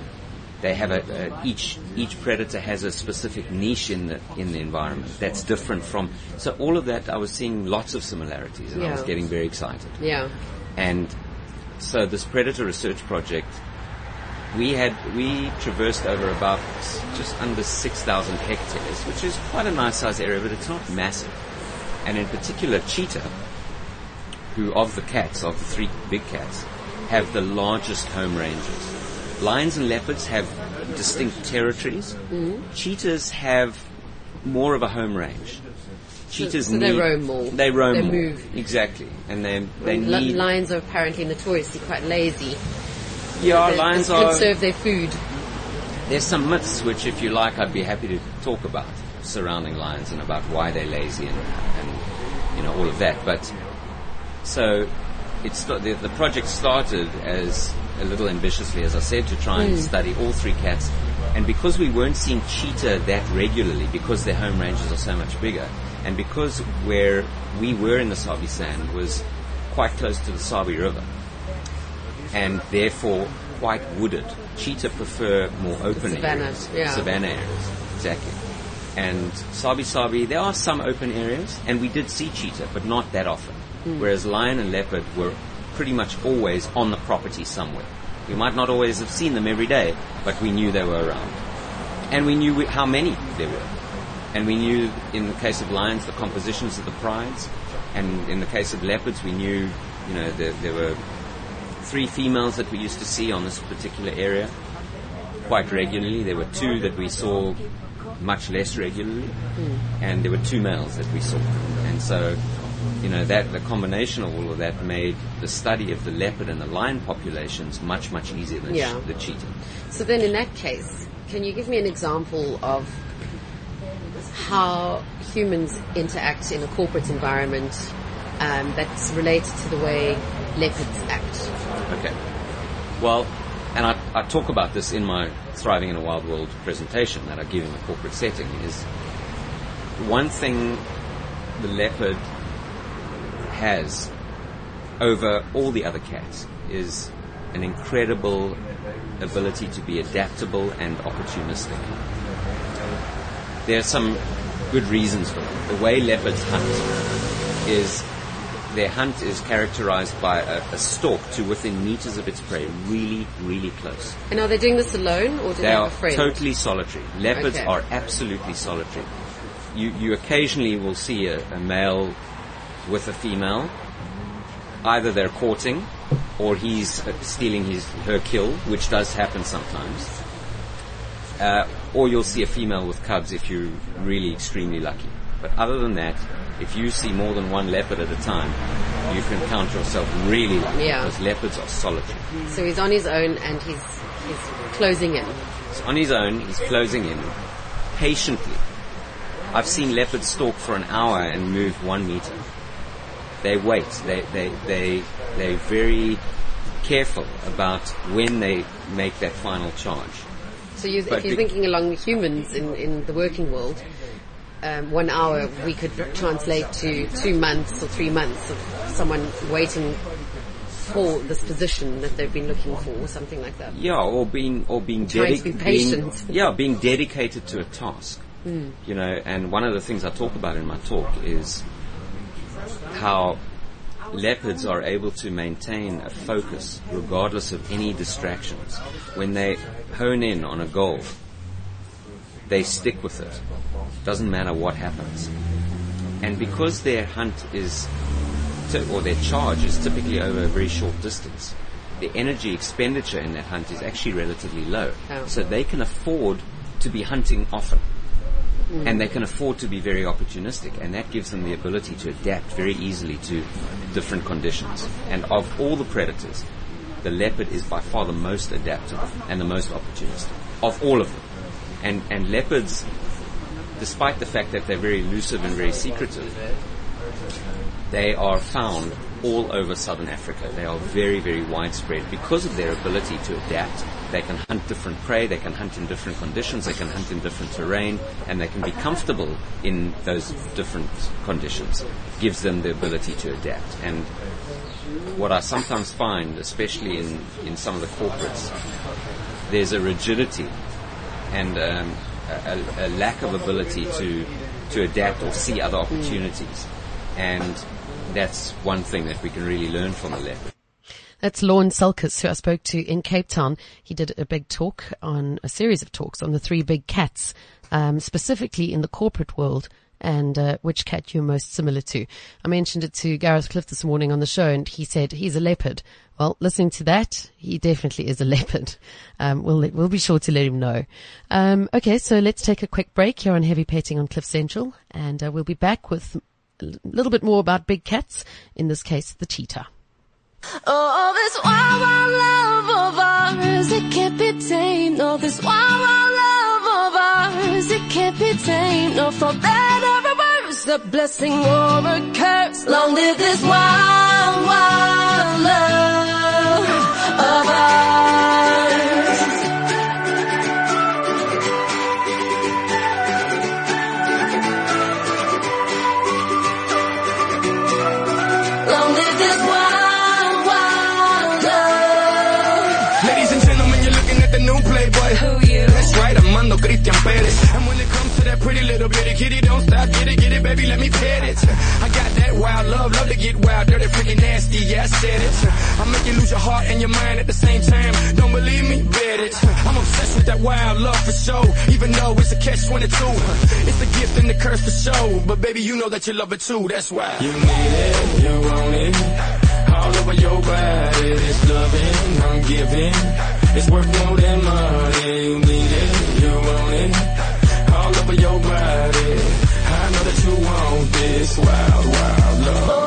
They have a, a each each predator has a specific niche in the in the environment that's different from. So all of that, I was seeing lots of similarities, and I was getting very excited. Yeah. And so this predator research project, we had we traversed over about just under 6,000 hectares, which is quite a nice size area, but it's not massive. And in particular, cheetah, who of the cats, of the three big cats, have the largest home ranges. Lions and leopards have distinct territories. Mm-hmm. Cheetahs have more of a home range. Cheetahs so they need- roam more. They roam They more. move. Exactly, and they they Li- need lions are apparently notoriously quite lazy. yeah, They- lions they are. conserve their food. There's some myths which, if you like, I'd be happy to talk about surrounding lions and about why they're lazy and, and you know all of that. But so it's the, the project started as a little ambitiously, as I said, to try and Mm. study all three cats. And because we weren't seeing cheetah that regularly, because their home ranges are so much bigger, and because where we were in the Sabi Sand was quite close to the Sabi River, and therefore quite wooded. Cheetah prefer more open areas, yeah. savanna areas, exactly. And Sabi Sabi, there are some open areas, and we did see cheetah, but not that often. Mm. Whereas lion and leopard were pretty much always on the property somewhere. We might not always have seen them every day, but we knew they were around. And we knew how many there were. And we knew, in the case of lions, the compositions of the prides. And in the case of leopards, we knew, you know, there, there were three females that we used to see on this particular area quite regularly. There were two that we saw much less regularly, and there were two males that we saw. And so, you know, that the combination of all of that made the study of the leopard and the lion populations much, much easier than Yeah. the cheetah. So then, in that case, can you give me an example of how humans interact in a corporate environment um, that's related to the way leopards act? Okay. Well, and I, I talk about this in my Thriving in a Wild World presentation that I give in the corporate setting is one thing the leopard has over all the other cats is an incredible ability to be adaptable and opportunistic. There are some good reasons for it. The way leopards hunt is their hunt is characterized by a, a stalk to within meters of its prey, really, really close. And are they doing this alone, or do they, They have are a friend? totally solitary. Leopards Okay. are absolutely solitary. you, you occasionally will see a, a male with a female. Either they're courting, or he's uh, stealing his her kill, which does happen sometimes. Uh, or you'll see a female with cubs if you're really extremely lucky. But other than that, if you see more than one leopard at a time, you can count yourself really lucky Yeah. because leopards are solitary. So he's on his own and he's he's closing in. So on his own, he's closing in patiently. I've seen leopards stalk for an hour and move one meter. They wait. They they they they're very careful about when they make that final charge. So you, if you're be- thinking along humans in, in the working world, um, one hour we could translate to two months or three months of someone waiting for this position that they've been looking for or something like that. Yeah, or being or being be dedicated. patient. Yeah, being dedicated to a task. Mm. You know, and one of the things I talk about in my talk is how leopards are able to maintain a focus regardless of any distractions. When they hone in on a goal, they stick with it. Doesn't matter what happens. And because their hunt is, or their charge is typically over a very short distance, the energy expenditure in that hunt is actually relatively low. Oh. So they can afford to be hunting often. Mm. And they can afford to be very opportunistic, and that gives them the ability to adapt very easily to different conditions. And of all the predators, the leopard is by far the most adaptable and the most opportunistic of all of them. And and leopards, despite the fact that they're very elusive and very secretive, they are found all over southern Africa. They are very, very widespread because of their ability to adapt. They can hunt different prey, they can hunt in different conditions, they can hunt in different terrain, and they can be comfortable in those different conditions. It gives them the ability to adapt. And what I sometimes find, especially in, in some of the corporates, there's a rigidity and um, a, a- lack of ability to to adapt or see other opportunities. And that's one thing that we can really learn from the leopard. That's Lorne Sulkes, who I spoke to in Cape Town. He did a big talk on a series of talks on the three big cats, um, specifically in the corporate world and uh, which cat you're most similar to. I mentioned it to Gareth Cliff this morning on the show and he said he's a leopard. Well, listening to that, he definitely is a *laughs* leopard. Um, we'll, we'll be sure to let him know. Um, okay, so let's take a quick break here on Heavy Petting on Cliff Central and uh, we'll be back with a little bit more about big cats, in this case, the cheetah. Oh, this wild, wild love of ours, it can't be tamed. No, this wild, wild love of ours, it can't be tamed. No, for better or worse, a blessing or a curse. Long live this wild, wild love of ours. Little bitty kitty, don't stop, get it, get it, baby, let me pet it. I got that wild love, love to get wild, dirty, freaking nasty, yeah, I said it. I'll make you lose your heart and your mind at the same time. Don't believe me? Bet it. I'm obsessed with that wild love for sure, even though it's a catch-22. It's the gift and the curse for sure, but baby, you know that you love it too, that's why. You need it, you want it. All over your body, this loving I'm giving. It's worth more than money. You need it, you want it. All over your body. I know that you want this wild, wild love.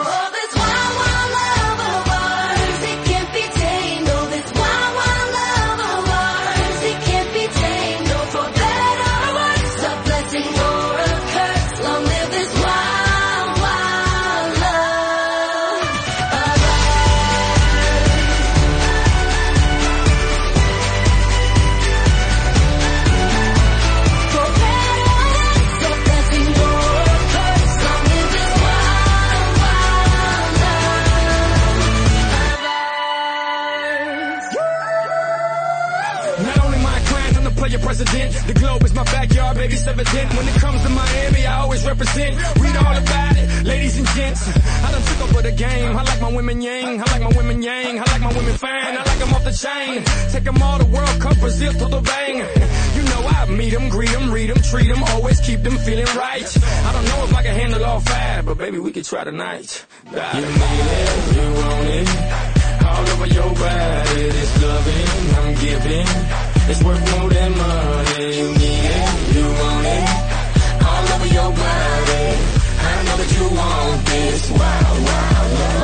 Women yang. I like my women yang. I like my women fine. I like them off the chain. Take them all to World Cup, Brazil to the bang. You know I meet 'em, greet 'em, read 'em, treat 'em, always keep them feeling right. I don't know if I can handle all five, but baby, we could try tonight. You need it, you want it, all over your body. This loving I'm giving, it's worth more than money. You need it, you want it, all over your body. I know that you want this wild, wild love.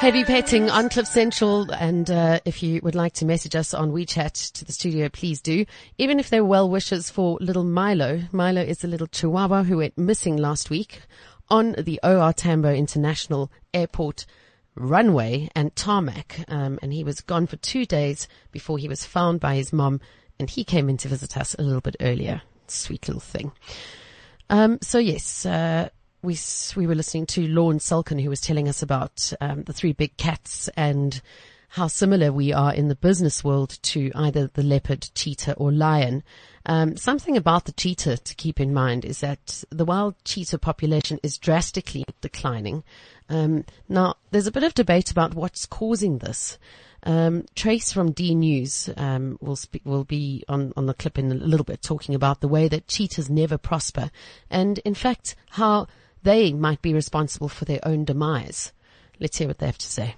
Heavy petting on Cliff Central, and uh, if you would like to message us on WeChat to the studio, please do. Even if they're well wishes for little Milo. Milo is a little Chihuahua who went missing last week on the OR Tambo International Airport runway and tarmac, um, and he was gone for two days before he was found by his mom, and he came in to visit us a little bit earlier. Sweet little thing. Um, so yes, uh, we we were listening to Lorne Sulkin, who was telling us about um, the three big cats and how similar we are in the business world to either the leopard, cheetah, or lion. Um, something about the cheetah to keep in mind is that the wild cheetah population is drastically declining. Um, now, there's a bit of debate about what's causing this. Um, Trace from D News um, will spe- will be on on the clip in a little bit, talking about the way that cheetahs never prosper, and in fact how they might be responsible for their own demise. Let's hear what they have to say.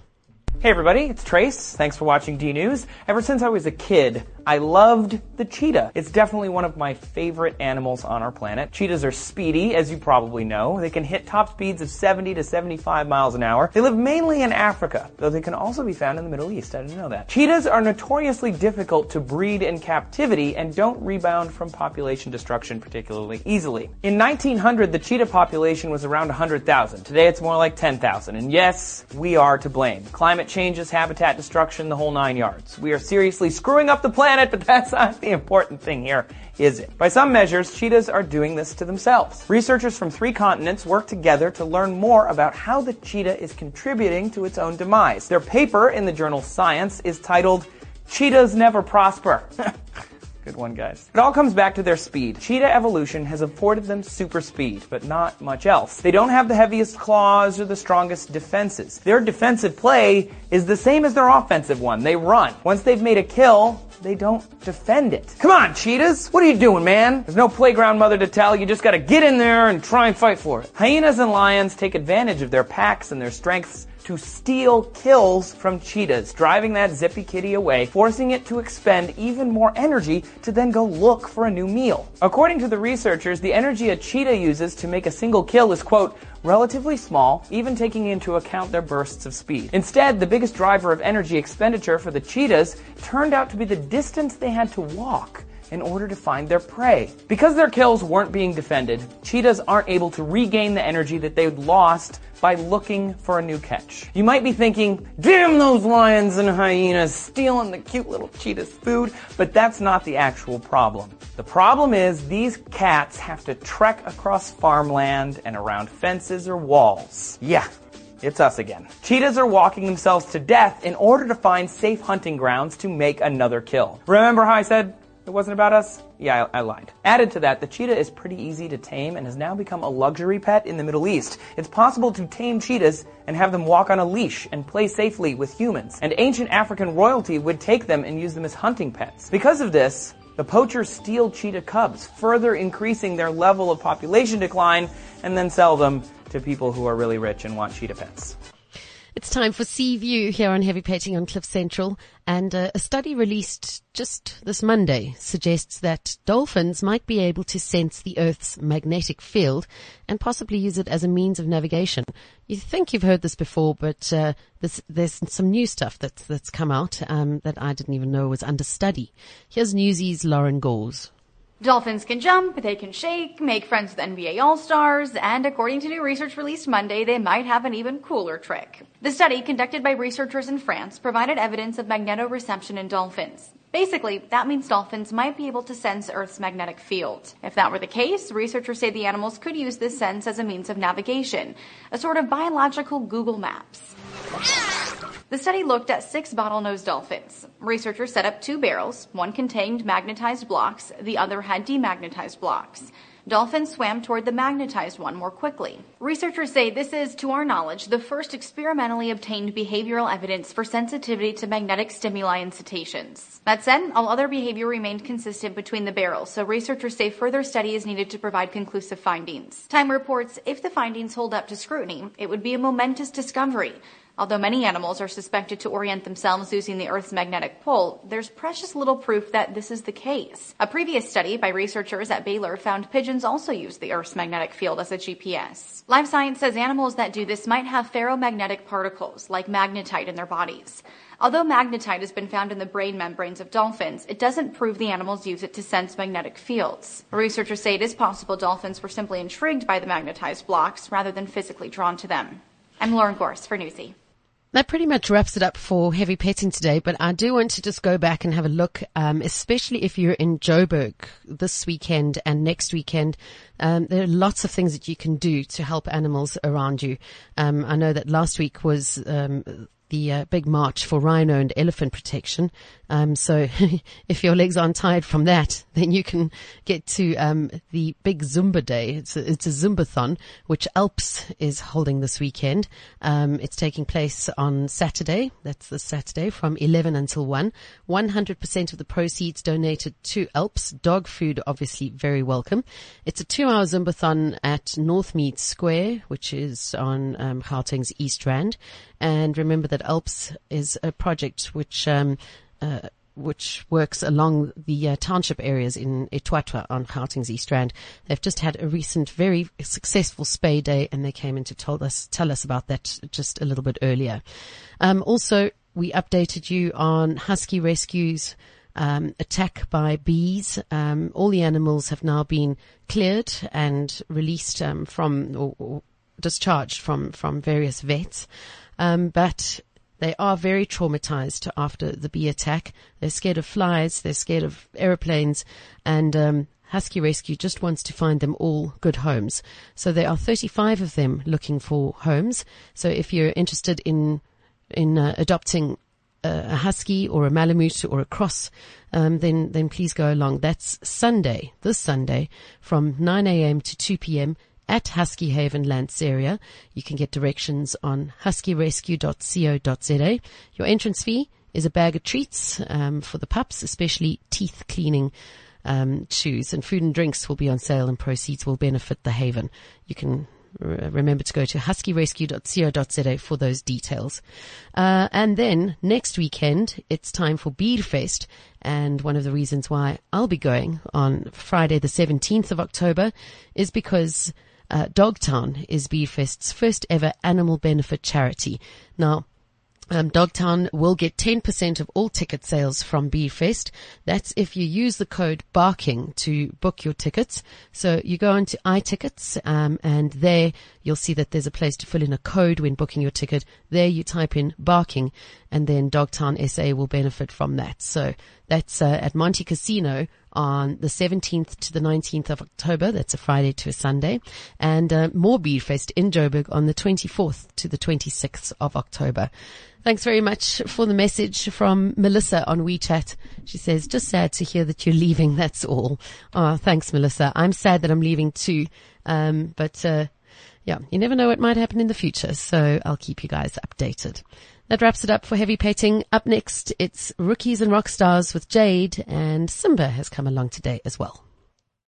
Hey everybody, it's Trace. Thanks for watching D News. Ever since I was a kid, I loved the cheetah. It's definitely one of my favorite animals on our planet. Cheetahs are speedy, as you probably know. They can hit top speeds of 70 to 75 miles an hour. They live mainly in Africa, though they can also be found in the Middle East. I didn't know that. Cheetahs are notoriously difficult to breed in captivity and don't rebound from population destruction particularly easily. In 1900, the cheetah population was around 100,000. Today it's more like 10,000. And yes, we are to blame. Climate changes, habitat destruction, the whole nine yards. We are seriously screwing up the planet, but that's not the important thing here, is it? By some measures, cheetahs are doing this to themselves. Researchers from three continents work together to learn more about how the cheetah is contributing to its own demise. Their paper in the journal Science is titled Cheetahs Never Prosper. *laughs* Good one, guys. It all comes back to their speed. Cheetah evolution has afforded them super speed, but not much else. They don't have the heaviest claws or the strongest defenses. Their defensive play is the same as their offensive one. They run. Once they've made a kill, they don't defend it. Come on, cheetahs! What are you doing, man? There's no playground mother to tell. You just gotta get in there and try and fight for it. Hyenas and lions take advantage of their packs and their strengths to steal kills from cheetahs, driving that zippy kitty away, forcing it to expend even more energy to then go look for a new meal. According to the researchers, the energy a cheetah uses to make a single kill is, quote, relatively small, even taking into account their bursts of speed. Instead, the biggest driver of energy expenditure for the cheetahs turned out to be the distance they had to walk in order to find their prey. Because their kills weren't being defended, cheetahs aren't able to regain the energy that they'd lost by looking for a new catch. You might be thinking, damn those lions and hyenas stealing the cute little cheetah's food, but that's not the actual problem. The problem is these cats have to trek across farmland and around fences or walls. Yeah, it's us again. Cheetahs are walking themselves to death in order to find safe hunting grounds to make another kill. Remember how I said it wasn't about us? Yeah, I, I, lied. Added to that, the cheetah is pretty easy to tame and has now become a luxury pet in the Middle East. It's possible to tame cheetahs and have them walk on a leash and play safely with humans. And ancient African royalty would take them and use them as hunting pets. Because of this, the poachers steal cheetah cubs, further increasing their level of population decline, and then sell them to people who are really rich and want cheetah pets. It's time for Sea View here on Heavy Petting on Cliff Central. And uh, a study released just this Monday suggests that dolphins might be able to sense the Earth's magnetic field and possibly use it as a means of navigation. You think you've heard this before, but uh, there's some new stuff that's, that's come out um, that I didn't even know was under study. Here's Newsy's Lauren Gores. Dolphins can jump, they can shake, make friends with NBA All-Stars, and according to new research released Monday, they might have an even cooler trick. The study, conducted by researchers in France, provided evidence of magnetoreception in dolphins. Basically, that means dolphins might be able to sense Earth's magnetic field. If that were the case, researchers say the animals could use this sense as a means of navigation, a sort of biological Google Maps. The study looked at six bottlenose dolphins. Researchers set up two barrels. One contained magnetized blocks, the other had demagnetized blocks. Dolphins swam toward the magnetized one more quickly. Researchers say this is, to our knowledge, the first experimentally obtained behavioral evidence for sensitivity to magnetic stimuli in cetaceans. That said, all other behavior remained consistent between the barrels, so researchers say further study is needed to provide conclusive findings. Time reports if the findings hold up to scrutiny, it would be a momentous discovery. Although many animals are suspected to orient themselves using the Earth's magnetic pole, there's precious little proof that this is the case. A previous study by researchers at Baylor found pigeons also use the Earth's magnetic field as a GPS. Live Science says animals that do this might have ferromagnetic particles, like magnetite, in their bodies. Although magnetite has been found in the brain membranes of dolphins, it doesn't prove the animals use it to sense magnetic fields. Researchers say it is possible dolphins were simply intrigued by the magnetized blocks rather than physically drawn to them. I'm Lauren Gorse for Newsy. That pretty much wraps it up for heavy petting today, but I do want to just go back and have a look, um, especially if you're in Joburg this weekend and next weekend. Um, there are lots of things that you can do to help animals around you. Um, I know that last week was um, the uh, big march for rhino and elephant protection. Um, so *laughs* if your legs aren't tired from that, *laughs* then you can get to um, the big Zumba day. It's a, it's a Zumbathon, which Alps is holding this weekend. Um, it's taking place on Saturday. That's this Saturday from 11 until 1. 100% of the proceeds donated to Alps. Dog food, obviously, very welcome. It's a two-hour Zumbathon at Northmead Square, which is on um, Gauteng's East Rand. And remember that Alps is a project which um, uh, which works along the uh, township areas in Etwatwa on Gauteng's East Rand. They've just had a recent, very successful spay day, and they came in to tell us tell us about that just a little bit earlier. Um, also, we updated you on husky rescues. Um, attack by bees. Um, all the animals have now been cleared and released um, from or, or, discharged from from various vets, um, but they are very traumatized after the bee attack. They're scared of flies. They're scared of aeroplanes and, um, Husky Rescue just wants to find them all good homes. So there are 35 of them looking for homes. So if you're interested in, in uh, adopting a husky or a malamute or a cross, um, then then please go along. That's Sunday, this Sunday, from 9 a.m. to 2 p.m. at Husky Haven Lanseria. You can get directions on huskyrescue.co.za. Your entrance fee is a bag of treats um, for the pups, especially teeth cleaning. Um, chews and food and drinks will be on sale and proceeds will benefit the haven. You can remember to go to huskyrescue.co.za for those details. Uh, and then next weekend, it's time for Beerfest. And one of the reasons why I'll be going on Friday, the 17th of October is because uh, Dogtown is Beerfest's first ever animal benefit charity. Now, um, Dogtown will get 10% of all ticket sales from Beerfest. That's if you use the code BARKING to book your tickets. So you go onto iTickets, um, and there you'll see that there's a place to fill in a code when booking your ticket. There you type in BARKING and then Dogtown SA will benefit from that. So that's uh, at Montecasino on the 17th to the 19th of October. That's a Friday to a Sunday. And uh, more Beerfest in Joburg on the 24th to the 26th of October. Thanks very much for the message from Melissa on WeChat. She says, just sad to hear that you're leaving. That's all. Oh, thanks, Melissa. I'm sad that I'm leaving too. Um, but, uh, yeah, you never know what might happen in the future. So I'll keep you guys updated. That wraps it up for heavy petting. Up next, it's rookies and rock stars with Jade and Simba has come along today as well.